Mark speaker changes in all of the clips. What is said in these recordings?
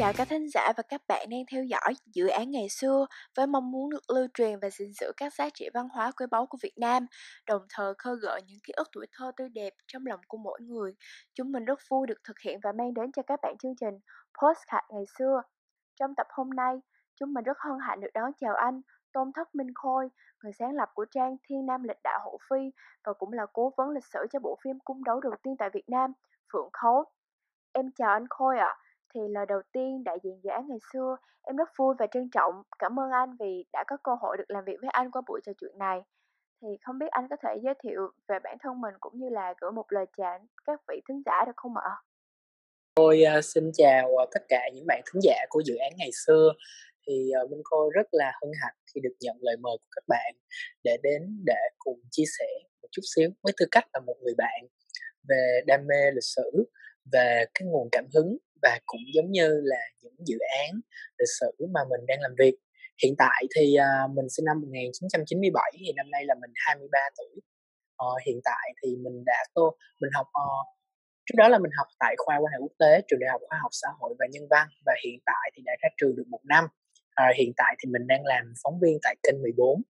Speaker 1: chào các thính giả và các bạn đang theo dõi dự án ngày xưa với mong muốn được lưu truyền và gìn giữ các giá trị văn hóa quý báu của Việt Nam, đồng thời khơi gợi những ký ức tuổi thơ tươi đẹp trong lòng của mỗi người. Chúng mình rất vui được thực hiện và mang đến cho các bạn chương trình Postcard ngày xưa. Trong tập hôm nay, chúng mình rất hân hạnh được đón chào anh Tôn Thất Minh Khôi, người sáng lập của trang Thiên Nam Lịch Đạo Hậu Phi và cũng là cố vấn lịch sử cho bộ phim cung đấu đầu tiên tại Việt Nam, Phượng Khấu. Em chào anh Khôi ạ. À. Thì lời đầu tiên đại diện dự án ngày xưa, em rất vui và trân trọng cảm ơn anh vì đã có cơ hội được làm việc với anh qua buổi trò chuyện này. Thì không biết anh có thể giới thiệu về bản thân mình cũng như là gửi một lời chào các vị thính giả được không ạ?
Speaker 2: Tôi uh, xin chào ờ, tất cả những bạn thính giả của dự án ngày xưa. Thì ờ, uh, Minh Khôi rất là hân hạnh khi được nhận lời mời của các bạn để đến để cùng chia sẻ một chút xíu với tư cách là một người bạn về đam mê lịch sử về cái nguồn cảm hứng và cũng giống như là những dự án lịch sử mà mình đang làm việc. Hiện tại thì uh, mình sinh năm 1997 thì năm nay là mình 23 tuổi. Uh, hiện tại thì mình đã tô mình học uh, trước đó là mình học tại khoa quan hệ quốc tế trường đại học khoa học xã hội và nhân văn và hiện tại thì đã ra trường được một năm. Uh, hiện tại thì mình đang làm phóng viên tại kênh 14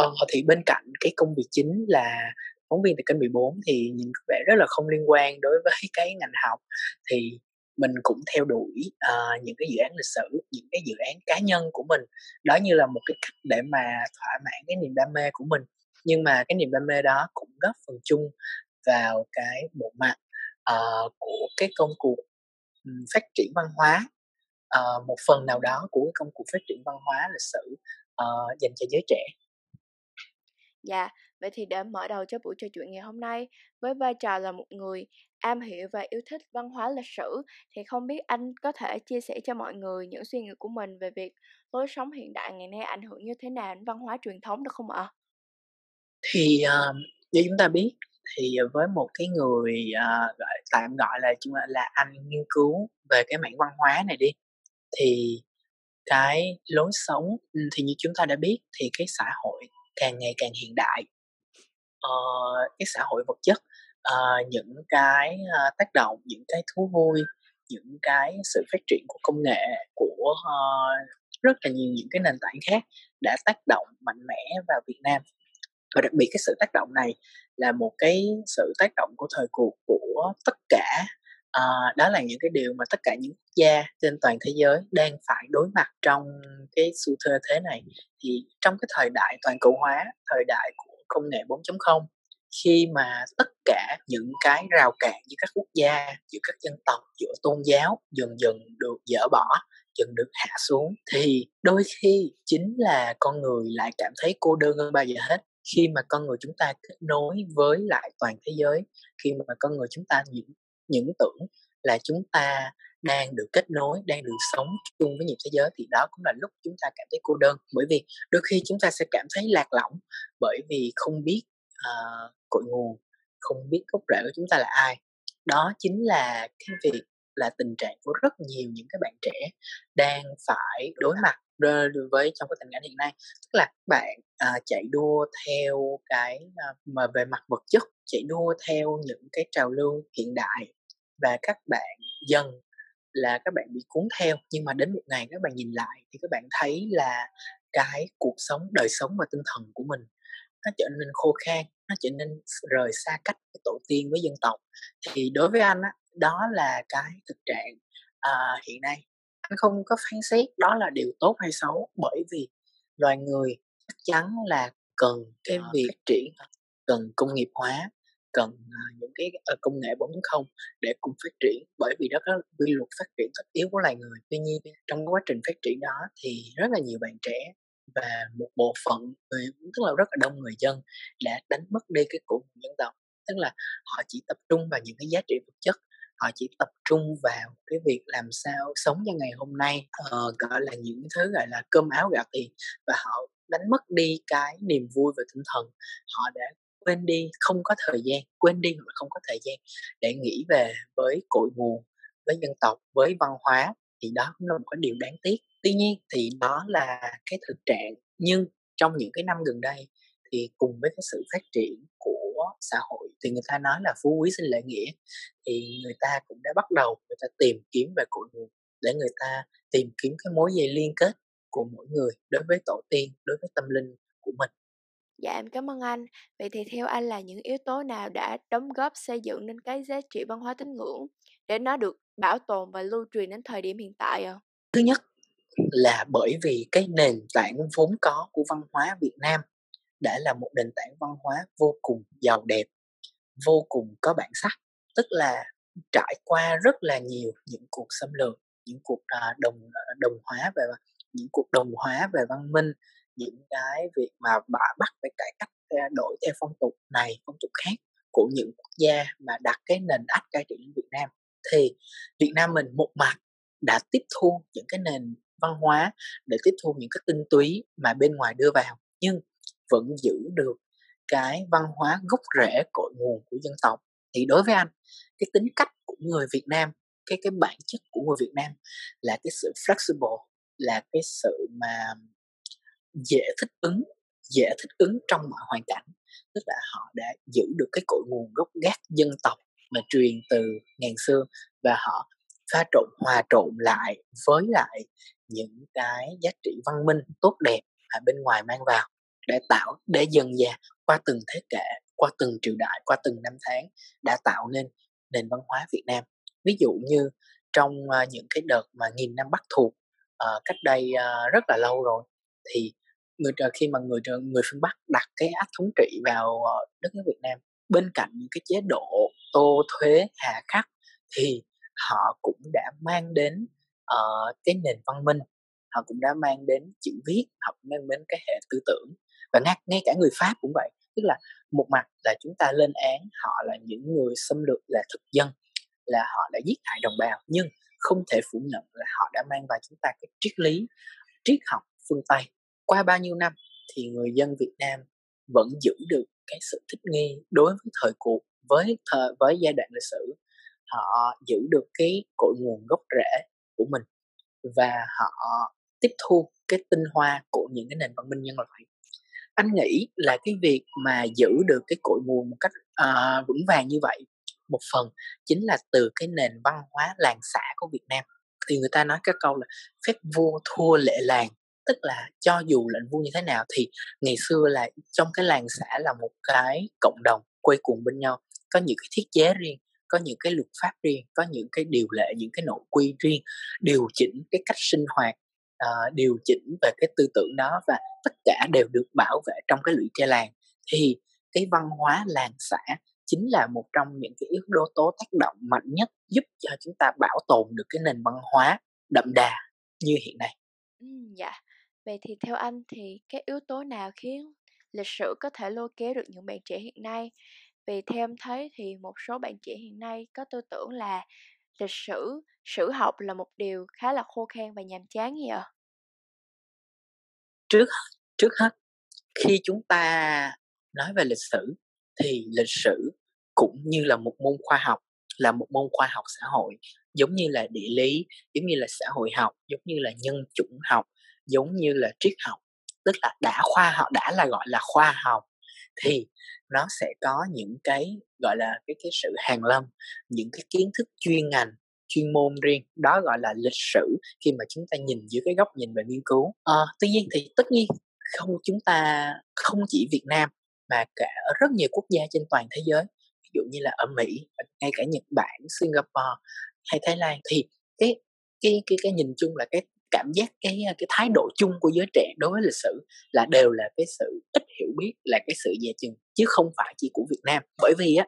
Speaker 2: uh, thì bên cạnh cái công việc chính là phóng viên tại kênh 14 thì nhìn có vẻ rất là không liên quan đối với cái ngành học thì mình cũng theo đuổi uh, những cái dự án lịch sử những cái dự án cá nhân của mình. Đó như là một cái cách để mà thỏa mãn cái niềm đam mê của mình. Nhưng mà cái niềm đam mê đó cũng góp phần chung vào cái bộ mặt uh, của cái công cuộc um, phát triển văn hóa uh, một phần nào đó của cái công cuộc phát triển văn hóa lịch sử uh, dành cho giới trẻ.
Speaker 1: Dạ, vậy thì để mở đầu cho buổi trò chuyện ngày hôm nay, với vai trò là một người am hiểu và yêu thích văn hóa lịch sử, thì không biết anh có thể chia sẻ cho mọi người những suy nghĩ của mình về việc lối sống hiện đại ngày nay ảnh hưởng như thế nào đến văn hóa truyền thống được không ạ?
Speaker 2: Thì uh, như chúng ta biết thì với một cái người uh, gọi tạm gọi là chúng là anh nghiên cứu về cái mảng văn hóa này đi thì cái lối sống thì như chúng ta đã biết thì cái xã hội càng ngày càng hiện đại uh, cái xã hội vật chất uh, những cái uh, tác động những cái thú vui những cái sự phát triển của công nghệ của uh, rất là nhiều những cái nền tảng khác đã tác động mạnh mẽ vào Việt Nam. Và đặc biệt cái sự tác động này là một cái sự tác động của thời cuộc của tất cả à, đó là những cái điều mà tất cả những quốc gia trên toàn thế giới đang phải đối mặt trong cái xu thế thế này. Thì trong cái thời đại toàn cầu hóa thời đại của công nghệ 4.0 khi mà tất cả những cái rào cản giữa các quốc gia, giữa các dân tộc, giữa tôn giáo dần dần được dỡ bỏ, dần được hạ xuống, thì đôi khi chính là con người lại cảm thấy cô đơn hơn bao giờ hết. Khi mà con người chúng ta kết nối với lại toàn thế giới, khi mà con người chúng ta những những tưởng là chúng ta đang được kết nối đang được sống chung với nhiều thế giới thì đó cũng là lúc chúng ta cảm thấy cô đơn. Bởi vì đôi khi chúng ta sẽ cảm thấy lạc lõng bởi vì không biết uh, cội nguồn không biết gốc rễ của chúng ta là ai. Đó chính là cái việc là tình trạng của rất nhiều những cái bạn trẻ đang phải đối mặt với trong cái tình cảnh hiện nay. Tức là bạn à, chạy đua theo cái à, mà về mặt vật chất chạy đua theo những cái trào lưu hiện đại và các bạn dần là các bạn bị cuốn theo nhưng mà đến một ngày các bạn nhìn lại thì các bạn thấy là cái cuộc sống đời sống và tinh thần của mình nó trở nên khô khan nó trở nên rời xa cách với tổ tiên với dân tộc. Thì đối với anh á đó là cái thực trạng à, hiện nay. Anh không có phán xét đó là điều tốt hay xấu bởi vì loài người chắc chắn là cần cái việc phát triển cần công nghiệp hóa cần à, những cái ờ, công nghệ 4.0 để cùng phát triển. Bởi vì đó có quy luật phát triển tất yếu của loài người. Tuy nhiên trong quá trình phát triển đó thì rất là nhiều bạn trẻ và một bộ phận người tức là rất là đông người dân đã đánh mất đi cái cội dân tộc. Tức là họ chỉ tập trung vào những cái giá trị vật chất họ chỉ tập trung vào cái việc làm sao sống cho ngày hôm nay uh, gọi là những thứ gọi là cơm áo gạo tiền và họ đánh mất đi cái niềm vui và tinh thần. Họ đã quên đi không có thời gian quên đi hoặc là không có thời gian để nghĩ về với cội nguồn với dân tộc với văn hóa thì đó cũng là một cái điều đáng tiếc tuy nhiên thì đó là cái thực trạng nhưng trong những cái năm gần đây thì cùng với cái sự phát triển của xã hội thì người ta nói là phú quý sinh lễ nghĩa thì người ta cũng đã bắt đầu người ta tìm kiếm về cội nguồn để người ta tìm kiếm cái mối dây liên kết của mỗi người đối với tổ tiên, đối với tâm linh của mình.
Speaker 1: Dạ em cảm ơn anh. Vậy thì theo anh là những yếu tố nào đã đóng góp xây dựng nên cái giá trị văn hóa tín ngưỡng để nó được bảo tồn và lưu truyền đến thời điểm hiện tại ạ? À?
Speaker 2: Thứ nhất là bởi vì cái nền tảng vốn có của văn hóa Việt Nam đã là một nền tảng văn hóa vô cùng giàu đẹp, vô cùng có bản sắc, tức là trải qua rất là nhiều những cuộc xâm lược, những cuộc à, đồng à, đồng hóa về những cuộc đồng hóa về văn minh, những cái việc mà bà bắt phải cải cách ờ, đổi theo phong tục này, phong tục khác của những quốc gia mà đặt cái nền ách cai trị lên Việt Nam. Thì Việt Nam mình một mặt đã tiếp thu những cái nền văn hóa để tiếp thu những cái tinh túy mà bên ngoài đưa vào, nhưng vẫn giữ được cái văn hóa gốc rễ cội nguồn của dân tộc. Thì đối với anh, cái tính cách của người Việt Nam, cái cái bản chất của người Việt Nam là cái sự flexible, là cái sự mà dễ thích ứng dễ thích ứng trong mọi hoàn cảnh. Tức là họ đã giữ được cái cội nguồn gốc gác dân tộc mà truyền từ ngàn xưa và họ pha trộn hòa trộn lại với lại những cái giá trị văn minh tốt đẹp mà bên ngoài mang vào để tạo để dần dà qua từng thế kỷ qua từng triều đại qua từng năm tháng đã tạo nên nền văn hóa Việt Nam. Ví dụ như trong à, những cái đợt mà nghìn năm bắc thuộc uh, cách đây uh, rất là lâu rồi thì người khi mà người người phương Bắc đặt cái ách thống trị vào ờ, đất nước Việt Nam bên cạnh những cái chế độ tô thuế hà khắc thì họ cũng đã mang đến uh, cái nền văn minh họ cũng đã mang đến chữ viết họ cũng mang đến cái hệ tư tưởng và ngay, ngay cả người pháp cũng vậy. Tức là một mặt là chúng ta lên án họ là những người xâm lược là thực dân là họ đã giết hại đồng bào nhưng không thể phủ nhận là họ đã mang vào chúng ta cái triết lý triết học phương tây qua bao nhiêu năm thì người dân việt nam vẫn giữ được cái sự thích nghi đối với thời cuộc với thời với giai đoạn lịch sử. Họ giữ được cái cội nguồn gốc rễ của mình và họ tiếp thu cái tinh hoa của những cái nền văn minh nhân loại. Anh nghĩ là cái việc mà giữ được cái cội nguồn một cách uh, vững vàng như vậy một phần chính là từ cái nền văn hóa làng xã của Việt Nam. Thì người ta nói cái câu là phép vua thua lệ làng tức là cho dù lệnh vua như thế nào thì ngày xưa là trong cái làng xã là một cái cộng đồng quây cuồng bên nhau có những cái thiết chế riêng có những cái luật pháp riêng có những cái điều lệ những cái nội quy riêng điều chỉnh cái cách sinh hoạt uh, điều chỉnh về cái tư tưởng đó và tất cả đều được bảo vệ trong cái lũy tre làng thì cái văn hóa làng xã chính là một trong những cái yếu tố tố tác động mạnh nhất giúp cho chúng ta bảo tồn được cái nền văn hóa đậm đà như hiện nay.
Speaker 1: Ừ, dạ. Vậy thì theo anh thì cái yếu tố nào khiến lịch sử có thể lôi kéo được những bạn trẻ hiện nay? Vì theo em thấy thì một số bạn trẻ hiện nay có tư tưởng là lịch sử, sử học là một điều khá là khô khan và nhàm chán gì ạ?
Speaker 2: Trước trước hết khi chúng ta nói về lịch sử thì lịch sử cũng như là một môn khoa học là một môn khoa học xã hội giống như là địa lý giống như là xã hội học giống như là nhân chủng học giống như là triết học tức là đã khoa học đã là gọi là khoa học thì nó sẽ có những cái gọi là cái cái sự hàng lâm những cái kiến thức chuyên ngành chuyên môn riêng. Đó gọi là lịch sử khi mà chúng ta nhìn dưới cái góc nhìn về nghiên cứu. À, tuy nhiên thì tất nhiên không chúng ta không chỉ Việt Nam mà cả ở rất nhiều quốc gia trên toàn thế giới ví dụ như là ở Mỹ ngay cả Nhật Bản Singapore hay Thái Lan. Thì cái cái cái cái nhìn chung là cái cảm giác cái ờ, cái thái độ chung của giới trẻ đối với lịch sử là đều là cái sự ít hiểu biết, là cái sự dè chừng, chứ không phải chỉ của Việt Nam. Bởi vì á,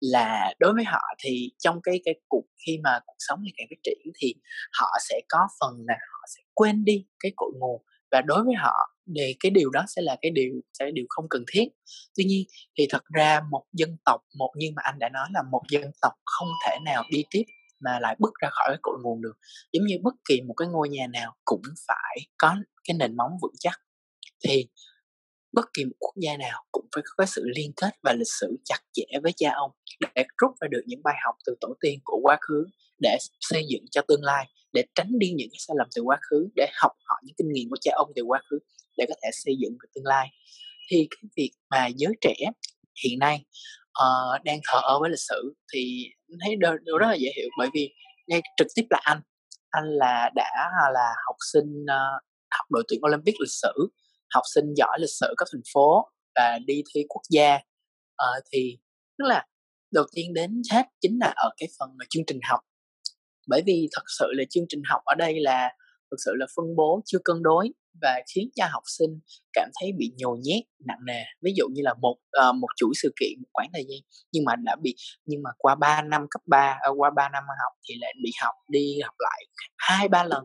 Speaker 2: là đối với họ thì trong cái cái cuộc, khi mà cuộc sống ngày càng phát triển thì họ sẽ có phần là họ sẽ quên đi cái cội nguồn, và đối với họ thì cái điều đó sẽ là cái điều, sẽ là điều không cần thiết. Tuy nhiên thì thật ra một dân tộc, một, như mà anh đã nói là một dân tộc không thể nào đi tiếp mà lại bước ra khỏi cái cội nguồn được. Giống như bất kỳ một cái ngôi nhà nào cũng phải có cái nền móng vững chắc. Thì bất kỳ một quốc gia nào cũng phải có sự liên kết và lịch sử chặt chẽ với cha ông để rút ra được những bài học từ tổ tiên của quá khứ để xây dựng cho tương lai để tránh đi những cái sai lầm từ quá khứ để học hỏi những kinh nghiệm của cha ông từ quá khứ để có thể xây dựng được tương lai. Thì cái việc mà giới trẻ hiện nay uh, đang thờ ơ với lịch sử thì thấy điều, điều rất là dễ hiểu bởi vì ngay trực tiếp là anh. Anh là đã à, là học sinh uh, học đội tuyển Olympic lịch sử học sinh giỏi lịch sử cấp thành phố và đi thi quốc gia. Uh, thì tức là đầu tiên đến hết chính là ở cái phần chương trình học. Bởi vì thật sự là chương trình học ở đây là thực sự là phân bố chưa cân đối và khiến cho học sinh cảm thấy bị nhồi nhét nặng nề. Ví dụ như là một uh, một chuỗi sự kiện một khoảng thời gian nhưng mà đã bị nhưng mà qua 3 năm cấp 3 uh, ờ, qua 3 năm học thì lại bị học đi học lại hai ba lần.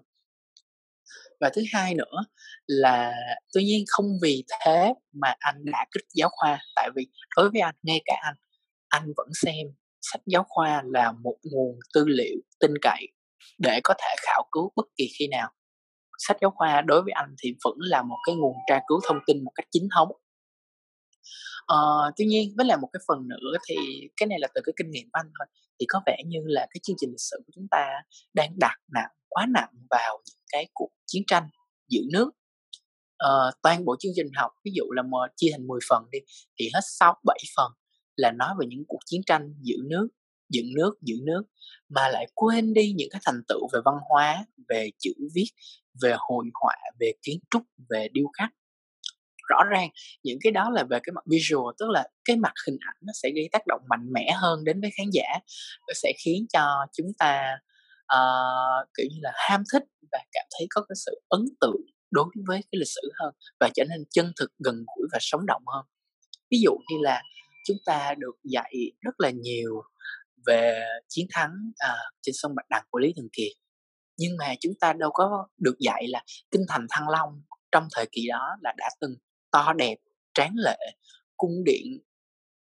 Speaker 2: Và thứ hai nữa là tuy nhiên không vì thế mà anh đã kích giáo khoa tại vì đối với anh ngay cả anh anh vẫn xem sách giáo khoa là một nguồn tư liệu tin cậy để có thể khảo cứu bất kỳ khi nào. Sách giáo khoa đối với anh thì vẫn là một cái nguồn tra cứu thông tin một cách chính thống. À, tuy nhiên với lại một cái phần nữa thì cái này là từ cái kinh nghiệm của anh thôi thì có vẻ như là cái chương trình lịch sử của chúng ta đang đặt nặng quá nặng vào những cái cuộc chiến tranh giữ nước. Uh, toàn bộ chương trình học ví dụ là mà chia thành 10 phần đi thì hết 6 7 phần là nói về những cuộc chiến tranh giữ nước dựng nước dựng nước mà lại quên đi những cái thành tựu về văn hóa về chữ viết về hội họa về kiến trúc về điêu khắc. Rõ ràng những cái đó là về cái mặt visual tức là cái mặt hình ảnh nó sẽ gây tác động mạnh mẽ hơn đến với khán giả. Nó sẽ khiến cho chúng ta uh, kiểu như là ham thích và cảm thấy có cái sự ấn tượng đối với cái lịch sử hơn và trở nên chân thực gần gũi và sống động hơn. Ví dụ như là chúng ta được dạy rất là nhiều về chiến thắng uh, trên sông Bạch Đằng của Lý Thường Kiệt. Nhưng mà chúng ta đâu có được dạy là kinh thành Thăng Long trong thời kỳ đó là đã từng to đẹp tráng lệ cung điện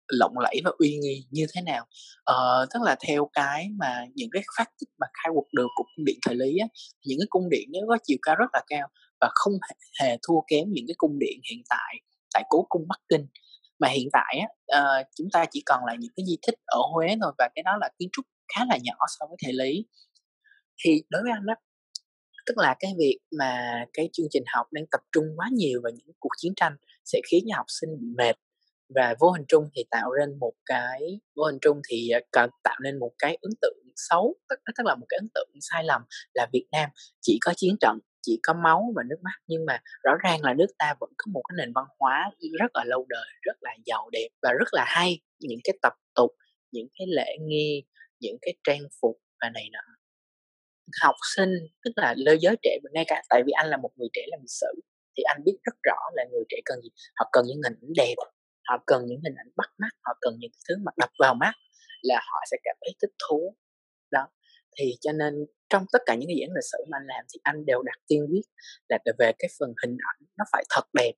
Speaker 2: lộng lẫy và uy nghi như thế nào. Ờ, tức là theo cái mà những cái phát tích mà khai quật được của cung điện thời lý á, những cái cung điện nếu có chiều cao rất là cao và không hề thua kém những cái cung điện hiện tại tại cố cung bắc kinh mà hiện tại á, uh, chúng ta chỉ còn lại những cái di tích ở Huế thôi và cái đó là kiến trúc khá là nhỏ so với thể lý. Thì đối với anh đó tức là cái việc mà cái chương trình học đang tập trung quá nhiều vào những cuộc chiến tranh sẽ khiến cho học sinh bị mệt và vô hình chung thì tạo nên một cái vô hình chung thì ờ, cần tạo nên một cái ấn tượng xấu tức, tức là một cái ấn tượng sai lầm là Việt Nam chỉ có chiến trận chỉ có máu và nước mắt, nhưng mà rõ ràng là nước ta vẫn có một cái nền văn hóa rất là lâu đời, rất là giàu đẹp và rất là hay. Những cái tập tục, những cái lễ nghi, những cái trang phục và này nọ. Học sinh, tức là lơi giới trẻ ngay cả tại vì anh là một người trẻ làm lịch sử, thì anh biết rất rõ là người trẻ cần gì. Họ cần những hình ảnh đẹp, họ cần những hình ảnh bắt mắt, họ cần những thứ mà đập vào mắt là họ sẽ cảm thấy thích thú. Đó, thì cho nên trong tất cả những cái diễn lịch sử mà anh làm thì anh đều đặt tiên quyết là về cái phần hình ảnh nó phải thật đẹp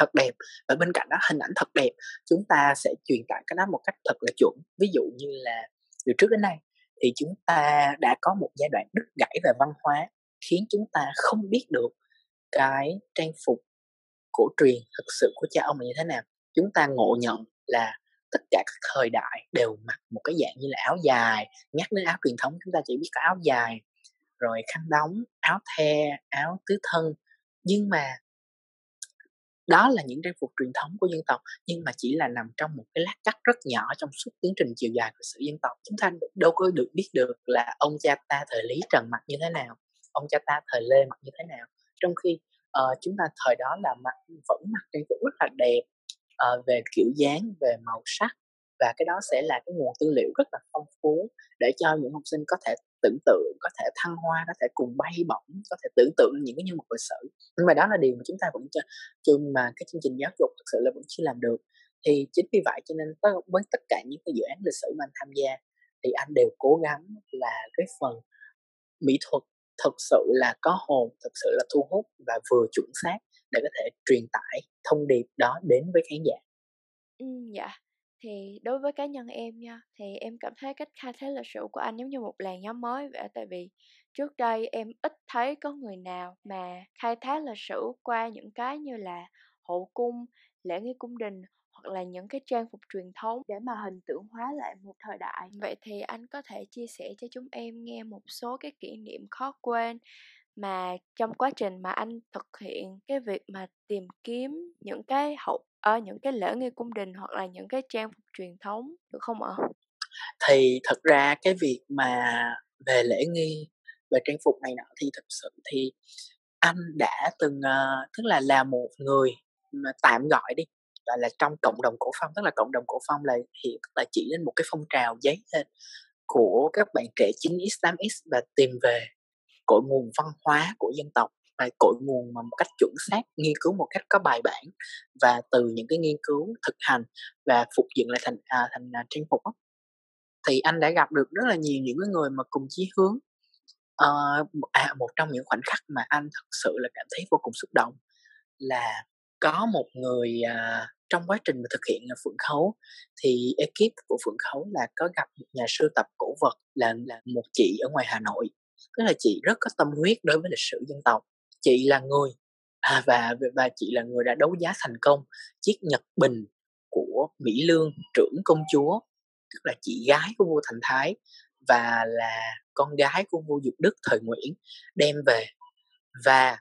Speaker 2: thật đẹp. Và bên cạnh đó, hình ảnh thật đẹp, chúng ta sẽ truyền tải cái đó một cách thật là chuẩn. Ví dụ như là từ trước đến nay thì chúng ta đã có một giai đoạn đứt gãy về văn hóa, khiến chúng ta không biết được cái trang phục cổ truyền, thực sự của cha ông là như thế nào. Chúng ta ngộ nhận là tất cả các thời đại đều mặc một cái dạng như là áo dài nhắc đến áo truyền thống chúng ta chỉ biết có áo dài rồi khăn đóng áo the áo tứ thân. Nhưng mà đó là những trang phục truyền thống của dân tộc nhưng mà chỉ là nằm trong một cái lát cắt rất nhỏ trong suốt tiến trình chiều dài của sự dân tộc. Chúng ta đâu có được biết được là ông cha ta thời lý trần mặc như thế nào ông cha ta thời lê mặc như thế nào. Trong khi uh, chúng ta thời đó là mặc vẫn mặc trang phục rất là đẹp uh, về kiểu dáng về màu sắc và cái đó sẽ là cái nguồn tư liệu rất là phong phú để cho những học sinh có thể tưởng tượng có thể thăng hoa có thể cùng bay bổng có thể tưởng tượng những cái nhân vật lịch sử. Nhưng mà đó là điều mà chúng ta vẫn chưa chung mà cái chương trình giáo dục thực sự là vẫn chưa làm được. Thì chính vì vậy cho nên với tất cả những cái dự án lịch sử mà anh tham gia thì anh đều cố gắng là cái phần mỹ thuật thực sự là có hồn thực sự là thu hút và vừa chuẩn xác để có thể truyền tải thông điệp đó đến với khán giả.
Speaker 1: Ừ, dạ. Thì đối với cá nhân em nha, thì em cảm thấy cách khai thác lịch sử của anh giống như một làn gió mới vậy tại vì trước đây em ít thấy có người nào mà khai thác lịch sử qua những cái như là hậu cung, lễ nghi cung đình hoặc là những cái trang phục truyền thống để mà hình tượng hóa lại một thời đại. Vậy thì anh có thể chia sẻ cho chúng em nghe một số cái kỷ niệm khó quên mà trong quá trình mà anh thực hiện cái việc mà tìm kiếm những cái hậu ở những cái lễ nghi cung đình hoặc là những cái trang phục truyền thống được không ạ?
Speaker 2: Thì thật ra cái việc mà về lễ nghi về trang phục này nọ thì thực sự thì anh đã từng, uh, tức là là một người mà tạm gọi đi, gọi là trong cộng đồng cổ phong, tức là cộng đồng cổ phong là hiện tức là chỉ lên một cái phong trào giấy lên của các bạn trẻ 9X, 8X và tìm về cội nguồn văn hóa của dân tộc và cội nguồn mà một cách chuẩn xác, nghiên cứu một cách có bài bản và từ những cái nghiên cứu thực hành và phục dựng lại thành à, thành à, trang phục đó. Thì anh đã gặp được rất là nhiều những cái người mà cùng chí hướng. Ờ, à, một trong những khoảnh khắc mà anh thật sự là cảm thấy vô cùng xúc động là có một người à, trong quá trình mà thực hiện phượng khấu thì ekip của phượng khấu là có gặp một nhà sưu tập cổ vật là là một chị ở ngoài Hà Nội tức là chị rất có tâm huyết đối với lịch sử dân tộc. Chị là người à, và và chị là người đã đấu giá thành công chiếc nhật bình của Mỹ Lương trưởng công chúa tức là chị gái của vua Thành Thái và là con gái của vua dục Đức thời Nguyễn đem về. Và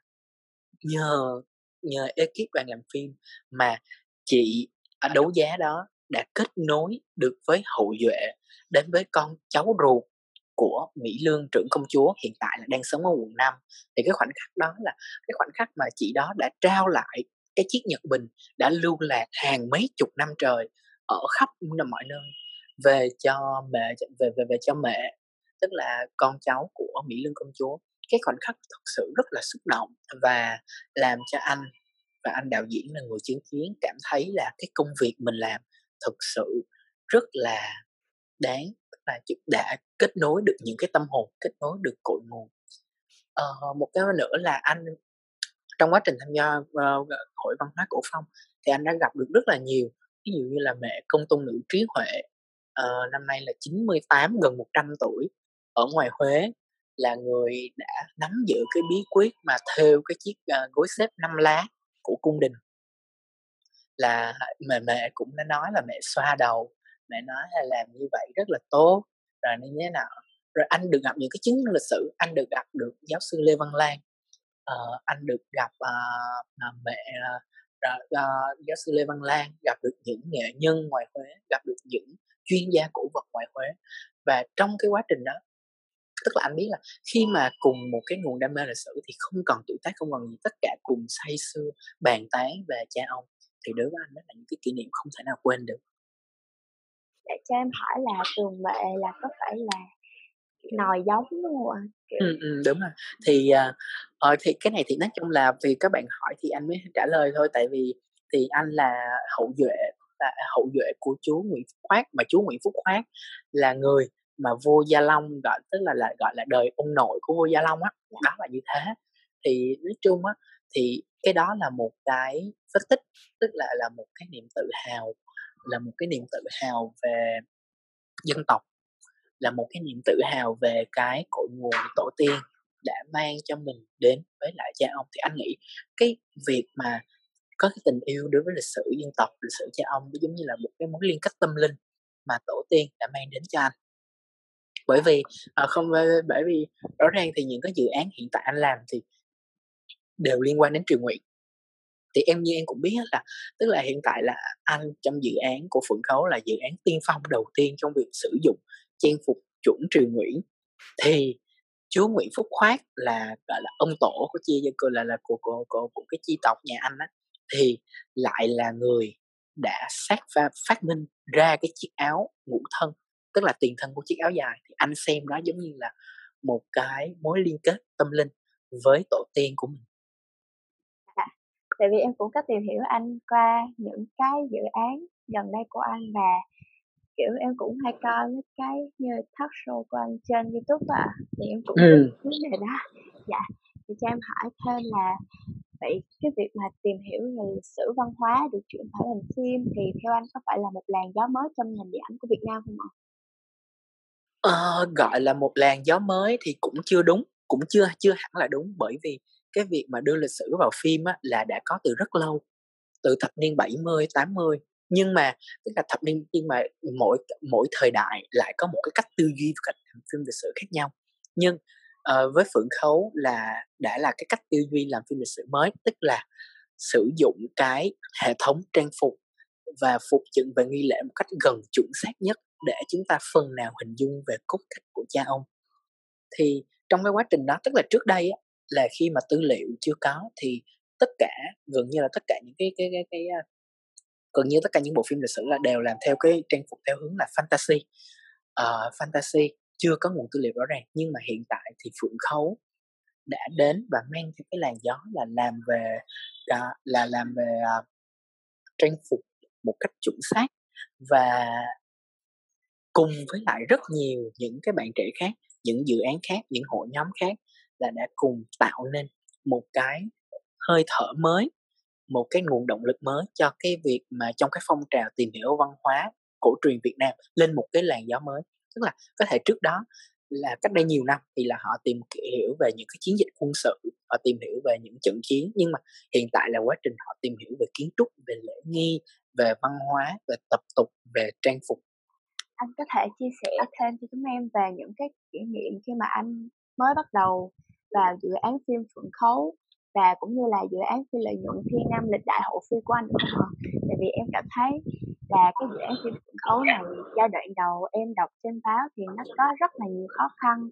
Speaker 2: nhờ nhờ ekip đoàn làm phim mà chị ở đấu giá đó đã kết nối được với hậu duệ đến với con cháu ruột của Mỹ Lương, trưởng công chúa, hiện tại là đang sống ở quận 5 thì cái khoảnh khắc đó là cái khoảnh khắc mà chị đó đã trao lại cái chiếc nhật bình đã lưu lạc hàng mấy chục năm trời ở khắp mọi nơi về cho mẹ, về về về cho mẹ, tức là con cháu của Mỹ Lương công chúa. Cái khoảnh khắc thật sự rất là xúc động và làm cho anh và anh đạo diễn là người chứng kiến, cảm thấy là cái công việc mình làm thực sự rất là đáng là giúp đã kết nối được những cái tâm hồn kết nối được cội nguồn. Ờ, một cái nữa là anh trong quá trình tham gia uh, hội văn hóa cổ phong thì anh đã gặp được rất là nhiều. Ví dụ như là mẹ công tôn nữ trí huệ uh, năm nay là 98 gần 100 tuổi ở ngoài Huế là người đã nắm giữ cái bí quyết mà thêu cái chiếc uh, gối xếp năm lá của cung đình. Là mẹ mẹ cũng đã nói là mẹ xoa đầu mẹ nói là làm như vậy rất là tốt. Rồi như thế nào? Rồi anh được gặp những cái chứng lịch sử anh được gặp được giáo sư lê văn lan. Uh, anh được gặp uh, mẹ uh, giáo sư lê văn lan gặp được những nghệ nhân ngoài huế gặp được những chuyên gia cổ vật ngoài huế và trong cái quá trình đó tức là anh biết là khi mà cùng một cái nguồn đam mê lịch sử thì không cần tuổi tác không cần gì tất cả cùng say sưa bàn tán về cha ông thì đối với anh đó là những cái kỷ niệm không thể nào quên được
Speaker 1: cho em hỏi là tường mệ là có phải là nòi giống đúng không ạ?
Speaker 2: Ừ, ừ, đúng rồi. Thì ờ, thì cái này thì nói chung là vì các bạn hỏi thì anh mới trả lời thôi tại vì thì anh là hậu duệ là hậu duệ của chú Nguyễn Phúc Khoát mà chú Nguyễn Phúc Khoát là người mà vua Gia Long gọi tức là là gọi là đời ông nội của vua Gia Long á dạ. đó là như thế thì nói chung á thì cái đó là một cái phân tích tức là là một cái niềm tự hào là một cái niềm tự hào về dân tộc là một cái niềm tự hào về cái cội nguồn tổ tiên đã mang cho mình đến với lại cha ông. Thì anh nghĩ cái việc mà có cái tình yêu đối với lịch sử dân tộc lịch sử cha ông giống như là một cái mối liên kết tâm linh mà tổ tiên đã mang đến cho anh. Bởi vì à, không bởi vì rõ ràng thì những cái dự án hiện tại anh làm thì đều liên quan đến triều nguyện thì em như em cũng biết là tức là hiện tại là anh trong dự án của Phượng Khấu là dự án tiên phong đầu tiên trong việc sử dụng trang phục chuẩn triều Nguyễn. Thì chúa Nguyễn Phúc Khoát là gọi là ông tổ của chia dân cư là là của của của, của cái chi tộc nhà anh á thì lại là người đã phát và phát minh ra cái chiếc áo ngũ thân tức là tiền thân của chiếc áo dài. Thì anh xem đó giống như là một cái mối liên kết tâm linh với tổ tiên của mình
Speaker 1: tại vì em cũng có tìm hiểu anh qua những cái dự án gần đây của anh và kiểu em cũng hay coi mấy cái như talk show của anh trên youtube à thì em cũng ừ. vấn đề đó dạ thì cho em hỏi thêm là vậy cái việc mà tìm hiểu về lịch sử văn hóa được chuyển thể thành phim thì theo anh có phải là một làn gió mới trong ngành điện ảnh của Việt Nam không ạ?
Speaker 2: Ờ, gọi là một làn gió mới thì cũng chưa đúng cũng chưa chưa hẳn là đúng bởi vì cái việc mà đưa lịch sử vào phim á, là đã có từ rất lâu từ thập niên 70, 80 nhưng mà tức là thập niên nhưng mà mỗi mỗi thời đại lại có một cái cách tư duy và cách làm phim lịch sử khác nhau. Nhưng uh, với phượng khấu là đã là cái cách tư duy làm phim lịch sử mới tức là sử dụng cái hệ thống trang phục và phục dựng và nghi lễ một cách gần chuẩn xác nhất để chúng ta phần nào hình dung về cốt cách của cha ông. Thì trong cái quá trình đó tức là trước đây là khi mà tư liệu chưa có thì tất cả gần như là tất cả những cái cái cái, cái, à, gần như tất cả những bộ phim lịch sử là đều làm theo cái trang phục theo hướng là fantasy. Uh, fantasy chưa có nguồn tư liệu rõ ràng nhưng mà hiện tại thì phượng khấu đã đến và mang theo cái làn gió là làm về à, là làm về uh, trang phục một cách chuẩn xác và cùng với lại rất nhiều những cái bạn trẻ khác những dự án khác những hội nhóm khác là đã cùng tạo nên một cái hơi thở mới một cái nguồn động lực mới cho cái việc mà trong cái phong trào tìm hiểu văn hóa cổ truyền Việt Nam lên một cái làn gió mới. Tức là có thể trước đó là cách đây nhiều năm thì là họ tìm hiểu về những cái chiến dịch quân sự họ tìm hiểu về những trận chiến nhưng mà hiện tại là quá trình họ tìm hiểu về kiến trúc về lễ nghi về văn hóa về tập tục về trang phục.
Speaker 1: Anh có thể chia sẻ thêm cho chúng em về những cái kỷ niệm khi mà anh mới bắt đầu vào dự án phim Phượng Khấu và cũng như là dự án phi lợi nhuận thiên nam lịch đại hậu phi của anh được không ạ? Tại vì em cảm thấy là cái dự án phim Phượng Khấu này giai đoạn đầu em đọc trên báo thì nó có rất là nhiều khó khăn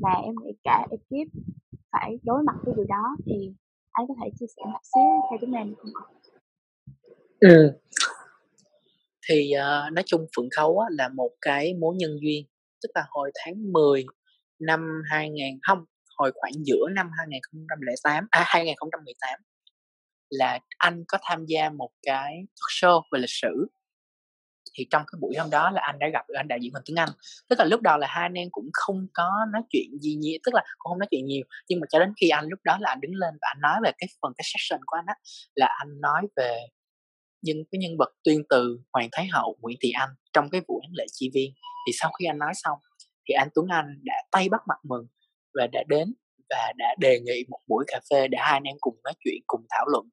Speaker 1: và em nghĩ cả ekip phải đối mặt với điều đó thì anh có thể chia sẻ một xíu cho chúng em không ạ?
Speaker 2: Ừ, thì uh, nói chung Phượng Khấu á, là một cái mối nhân duyên tức là hồi tháng 10 năm 2000 không hồi khoảng giữa năm 2008 à 2018 là anh có tham gia một cái talk show về lịch sử. Thì trong cái buổi hôm đó là anh đã gặp, anh đại diện Huỳnh Tuấn Anh. Tức là lúc đầu là hai anh em cũng không có nói chuyện gì nhiều, tức là cũng không nói chuyện nhiều, nhưng mà cho đến khi anh, lúc đó là anh đứng lên và anh nói về cái phần cái session của anh á, là anh nói về những cái nhân vật tuyên từ Hoàng Thái Hậu Nguyễn Thị Anh trong cái vụ án lệ chi viên. Thì sau khi anh nói xong, thì anh Tuấn Anh đã tay bắt mặt mừng và đã đến và đã đề nghị một buổi cà phê để hai anh em cùng nói chuyện, cùng thảo luận.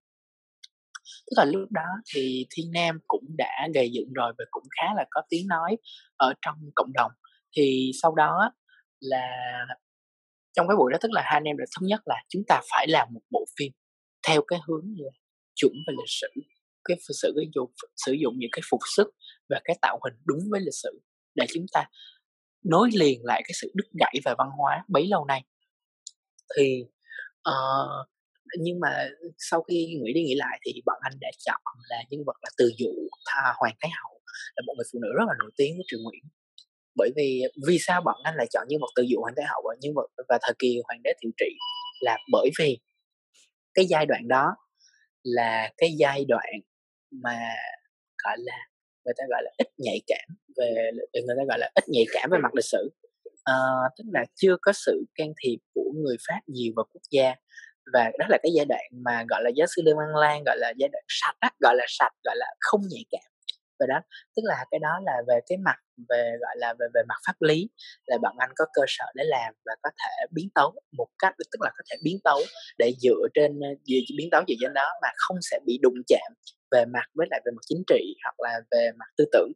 Speaker 2: Tức là lúc đó thì thiên nam cũng đã gây dựng rồi và cũng khá là có tiếng nói ở trong cộng đồng. Thì sau đó là trong cái buổi đó, tức là hai anh em đã thống nhất là chúng ta phải làm một bộ phim theo cái hướng là chuẩn về lịch sử, cái sử dụng sử dụng những cái phục sức và cái tạo hình đúng với lịch sử để chúng ta nối liền lại cái sự đứt gãy về văn hóa bấy lâu nay. Thì uh, nhưng mà sau khi nghĩ đi nghĩ lại thì bọn anh đã chọn là nhân vật là từ dụ tha hoàng thái hậu là một người phụ nữ rất là nổi tiếng của triều nguyễn. Bởi vì vì sao bọn anh lại chọn nhân vật từ dụ hoàng thái hậu và nhân vật và thời kỳ hoàng đế thiệu trị là bởi vì cái giai đoạn đó là cái giai đoạn mà gọi là người ta gọi là ít nhạy cảm về ừ, người ta gọi là ít nhạy cảm về mặt lịch sử. À, tức là chưa có sự can thiệp của người pháp nhiều vào quốc gia. Và đó là cái giai đoạn mà gọi là giáo sư lương văn lan gọi là giai đoạn sạch á gọi là sạch gọi là không nhạy cảm về đó. Tức là cái đó là về cái mặt về, gọi là, về về mặt pháp lý, là bọn anh có cơ sở để làm và có thể biến tấu một cách, tức là có thể biến tấu để dựa trên ờ, biến tấu dựa trên đó mà không sẽ bị đụng chạm về mặt với lại về mặt chính trị hoặc là về mặt tư tưởng.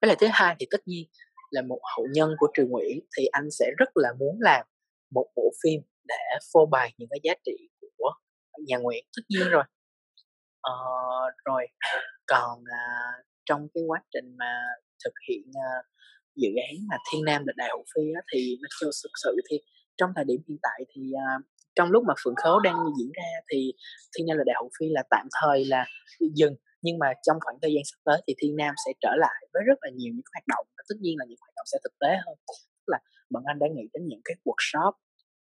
Speaker 2: Với lại thứ hai thì tất nhiên là một hậu nhân của Triều Nguyễn thì anh sẽ rất là muốn làm một bộ phim để phô bày những cái giá trị của nhà Nguyễn. Tất nhiên rồi ờ, rồi. Còn à, trong cái quá trình mà thực hiện à, dự án mà Thiên Nam là đại hậu phi á, thì nó cho thực sự thì trong thời điểm hiện tại thì à, trong lúc mà Phượng Khấu đang diễn ra thì Thiên Nam là đại hậu phi là tạm thời là dừng. Nhưng mà trong khoảng thời gian sắp tới thì Thiên Nam sẽ trở lại với rất là nhiều những hoạt động và tất nhiên là những hoạt động sẽ thực tế hơn. Tức là bọn anh đã nghĩ đến những cái workshop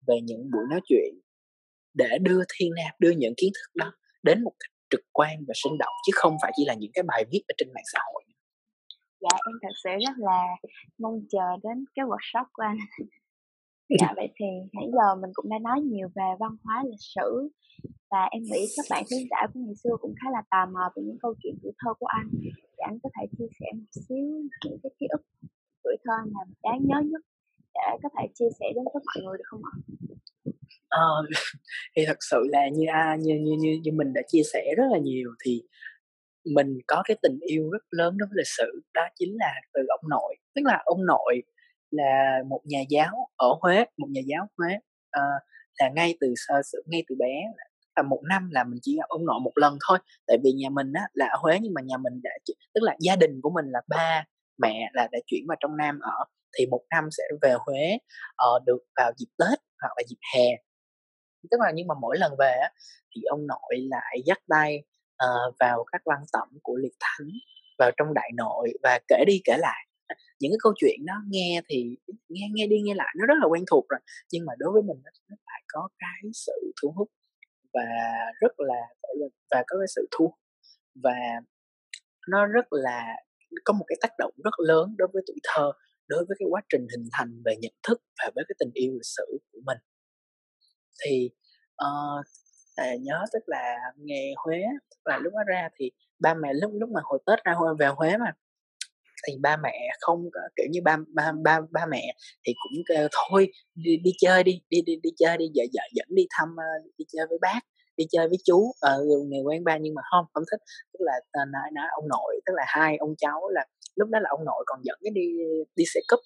Speaker 2: về những buổi nói chuyện để đưa Thiên Nam đưa những kiến thức đó đến một cách trực quan và sinh động chứ không phải chỉ là những cái bài viết ở trên mạng xã hội.
Speaker 1: Dạ em thật sự rất là mong chờ đến cái workshop của anh. Dạ vậy thì nãy giờ mình cũng đã nói nhiều về văn hóa lịch sử và em nghĩ các bạn khán giả của ngày xưa cũng khá là tò mò về những câu chuyện tuổi thơ của anh. Thì anh có thể chia sẻ một xíu những cái ký ức tuổi thơ nào đáng nhớ nhất để có thể chia sẻ đến với mọi người được không ạ?
Speaker 2: Ờ, thì thật sự là như a như như như như mình đã chia sẻ rất là nhiều thì mình có cái tình yêu rất lớn đối với lịch sử đó chính là từ ông nội. Tức là ông nội là một nhà giáo ở Huế một nhà giáo Huế. À, là ngay từ sơ ngay từ bé là à, một năm là mình chỉ gặp ông nội một lần thôi. Tại vì nhà mình á là ở Huế nhưng mà nhà mình đã tức là gia đình của mình là ba mẹ là đã chuyển vào trong Nam ở thì một năm sẽ về Huế uh, được vào dịp Tết hoặc là dịp hè. Tức là nhưng mà mỗi lần về á, thì ông nội lại dắt tay uh, vào các văn tẩm của liệt thánh vào trong đại nội và kể đi kể lại. Những cái câu chuyện đó nghe thì nghe nghe đi nghe lại nó rất là quen thuộc rồi nhưng mà đối với mình nó, nó lại có cái sự thu hút và rất là và có cái sự thu hút và nó rất là có một cái tác động rất lớn đối với tuổi thơ đối với cái quá trình hình thành về nhận thức và với cái tình yêu lịch sử của mình. Thì uh, nhớ tức là nghề Huế tức là lúc đó ra thì ba mẹ lúc lúc mà hồi Tết ra về Huế mà thì ba mẹ không kiểu như ba ba ba ba mẹ thì cũng kêu thôi đi đi chơi đi đi đi đi chơi đi vợ vợ dẫn đi thăm ờ, đi chơi với bác đi chơi với chú ở ờ, người quen ba. Nhưng mà không không thích tức là ờ, nói nói ông nội tức là hai ông cháu là lúc đó là ông nội còn dẫn cái đi đi xe cúp.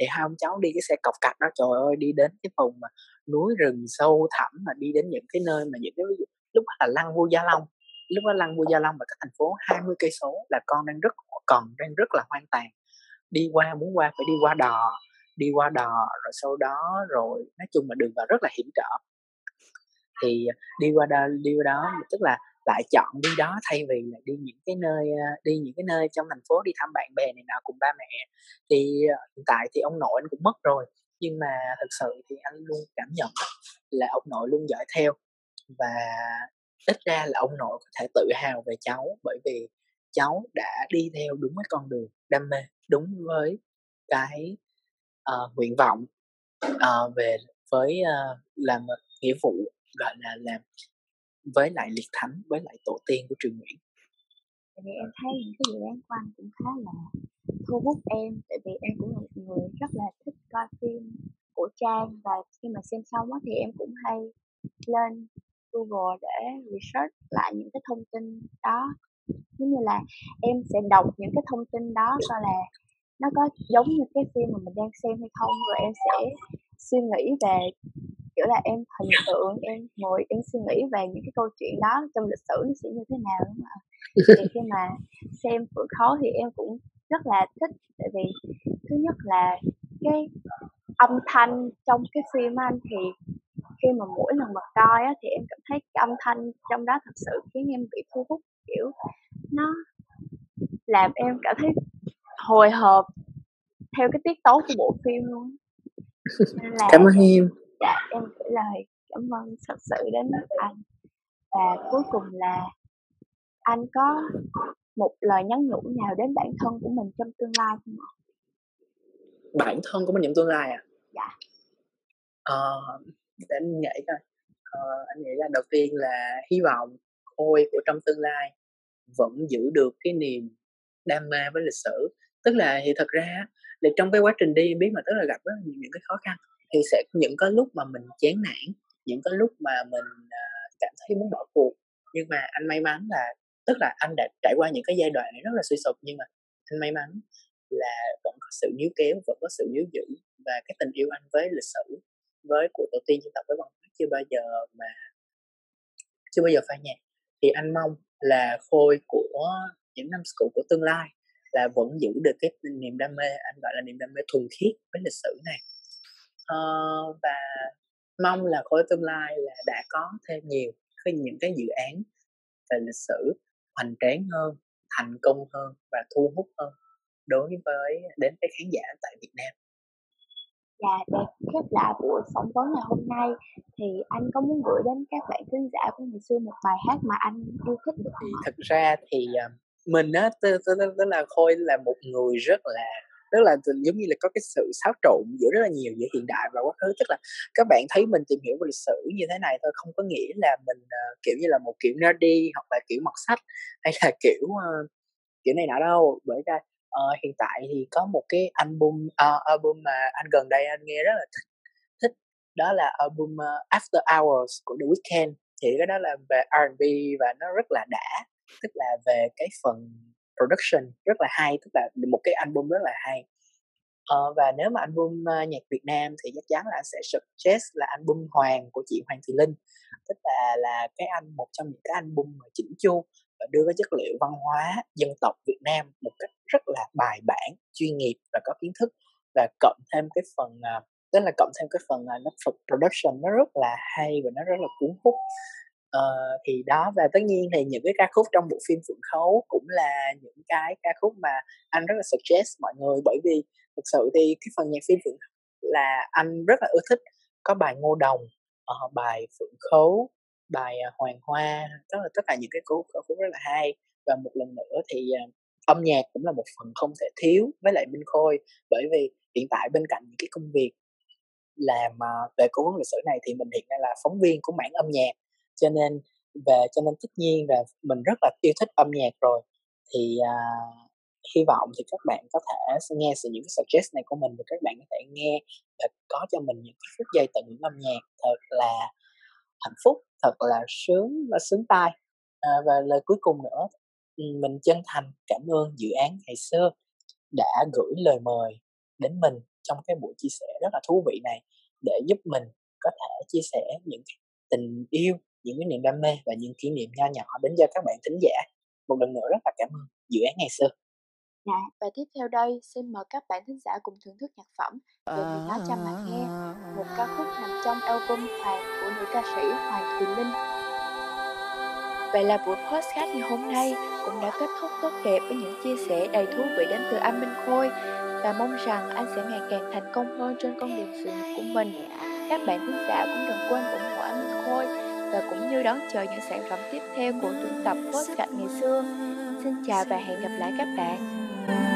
Speaker 2: Thì hai ông cháu đi cái xe cọc cạch đó, trời ơi, đi đến cái vùng mà núi rừng sâu thẳm mà đi đến những cái nơi mà những cái, ví dụ, lúc đó là lăng vua gia long. Lúc đó lăng vua gia long và các thành phố 20 cây số là con đang rất, còn đang rất là hoang tàn. Đi qua, muốn qua phải đi qua đò, đi qua đò, rồi sau đó rồi, nói chung là đường vào rất là hiểm trở. Thì đi qua đó đi qua đó, tức là lại chọn đi đó thay vì là đi những cái nơi à, đi những cái nơi trong thành phố đi thăm bạn bè này nào cùng ba mẹ. Thì à, hiện tại thì ông nội anh cũng mất rồi nhưng mà thực sự thì anh luôn cảm nhận là ông nội luôn dõi theo. Và ít ra là ông nội có thể tự hào về cháu bởi vì cháu đã đi theo đúng cái con đường đam mê đúng với cái uh, nguyện vọng uh, về với uh, làm nghĩa vụ gọi là làm với lại liệt thánh, với lại tổ tiên của trường Nguyễn.
Speaker 3: Tại vì em thấy những cái dự án của anh cũng khá là thu hút em, tại vì em cũng là một người rất là thích coi phim của Trang và khi mà xem xong á thì em cũng hay lên Google để research lại những cái thông tin đó. Giống như là em sẽ đọc những cái thông tin đó coi là nó có giống như cái phim mà mình đang xem hay không, rồi em sẽ suy nghĩ về kiểu là em hình tượng em ngồi em suy nghĩ về những cái câu chuyện đó trong lịch sử nó sẽ như thế nào đúng không thì khi mà xem phượng khó thì em cũng rất là thích tại vì thứ nhất là cái âm thanh trong cái phim anh thì khi mà mỗi lần mà coi á, thì em cảm thấy cái âm thanh trong đó thật sự khiến em bị thu hút kiểu nó làm em cảm thấy hồi hộp theo cái tiết tấu của bộ phim luôn
Speaker 2: nên là cảm ơn em
Speaker 3: dạ em gửi lời cảm ơn thật sự đến anh và cuối cùng là anh có một lời nhắn nhủ nào đến bản thân của mình trong tương lai không ạ?
Speaker 2: Bản thân của mình trong tương lai à?
Speaker 3: Dạ.
Speaker 2: Ờ, để anh nghĩ coi. Ờ, anh nghĩ là đầu tiên là hy vọng Khôi của trong tương lai vẫn giữ được cái niềm đam mê với lịch sử. Tức là thì thật ra là trong cái quá trình đi em biết mà tức là gặp rất nhiều những cái khó khăn thì sẽ những cái lúc mà mình chán nản, những cái lúc mà mình à, cảm thấy muốn bỏ cuộc. Nhưng mà anh may mắn là, tức là anh đã trải qua những cái giai đoạn này rất là suy sụp, nhưng mà anh may mắn là vẫn có sự níu kéo, vẫn có sự níu giữ và cái tình yêu anh với lịch sử, với của tổ tiên dân tộc với văn hóa chưa bao giờ mà, chưa bao giờ phai nhạt. Thì anh mong là khôi của những năm cũ của tương lai là vẫn giữ được cái niềm đam mê, anh gọi là niềm đam mê thuần khiết với lịch sử này uh, và mong là khối tương lai là đã có thêm nhiều cái những cái dự án về lịch sử hoành tráng hơn thành công hơn và thu hút hơn đối với đến cái khán giả tại Việt Nam
Speaker 3: và để khép lại buổi phỏng vấn ngày hôm nay thì anh có muốn gửi đến các bạn khán giả của ngày xưa một bài hát mà anh yêu thích được không?
Speaker 2: Thật ra thì ờ, mình á tức là khôi là một người rất là tức là giống như là có cái sự xáo trộn giữa rất là nhiều giữa hiện đại và quá khứ. Tức là các bạn thấy mình tìm hiểu về lịch sử như thế này thôi không có nghĩa là mình uh, kiểu như là một kiểu nerdy hoặc là kiểu mọt sách hay là kiểu uh, kiểu này nọ đâu. Bởi ra uh, hiện tại thì có một cái album uh, album mà anh gần đây anh nghe rất là thích thích. Đó là album uh, After Hours của The Weeknd. Thì cái đó là về R&B và nó rất là đã tức là về cái phần production rất là hay tức là một cái album rất là hay. Ờ, và nếu mà album uh, nhạc Việt Nam thì chắc chắn là sẽ suggest là album Hoàng của chị Hoàng Thị Linh. Tức là là cái anh một trong những cái album mà chỉnh chu và đưa cái chất liệu văn hóa dân tộc Việt Nam một cách rất là bài bản chuyên nghiệp và có kiến thức. Và cộng thêm cái phần uh, tức là cộng thêm cái phần ờ, uh, nó production nó rất là hay và nó rất là cuốn hút. Ờ, thì đó và tất nhiên thì những cái ca khúc trong bộ phim Phượng Khấu cũng là những cái ca khúc mà anh rất là suggest mọi người. Bởi vì thực sự thì cái phần nhạc phim Phượng là anh rất là ưa thích. Có bài Ngô Đồng uh, bài Phượng Khấu bài uh, Hoàng Hoa tức là tất cả những cái khúc khúc rất là hay. Và một lần nữa thì uh, âm nhạc cũng là một phần không thể thiếu với lại Minh Khôi. Bởi vì hiện tại bên cạnh những cái công việc làm uh, về cố vấn lịch sử này thì mình hiện nay là phóng viên của mảng âm nhạc cho nên về cho nên tất nhiên là mình rất là yêu thích âm nhạc rồi. Thì uh, hy vọng thì các bạn có thể nghe sự những cái suggest này của mình và các bạn có thể nghe và có cho mình những cái phút giây tận hưởng âm nhạc thật là hạnh phúc thật là sướng và sướng tai. À, và lời cuối cùng nữa mình chân thành cảm ơn dự án ngày xưa đã gửi lời mời đến mình trong cái buổi chia sẻ rất là thú vị này để giúp mình có thể chia sẻ những tình yêu những cái niềm đam mê và những kỷ niệm nho nhỏ đến cho các bạn thính giả một lần nữa rất là cảm ơn dự án ngày xưa
Speaker 4: Dạ, và tiếp theo đây xin mời các bạn thính giả cùng thưởng thức nhạc phẩm về vì nó cho mà nghe một ca khúc nằm trong album Hoàng của nữ ca sĩ Hoàng Thùy Linh. Vậy là buổi podcast ngày hôm nay cũng đã kết thúc tốt đẹp với những chia sẻ đầy thú vị đến từ anh Minh Khôi và mong rằng anh sẽ ngày càng thành công hơn trên con đường sự nghiệp của mình. Các bạn thính giả cũng đừng quên ủng hộ anh Minh Khôi và cũng như đón chờ những sản phẩm tiếp theo của tuyển tập podcast ngày xưa. Xin chào và hẹn gặp lại các bạn.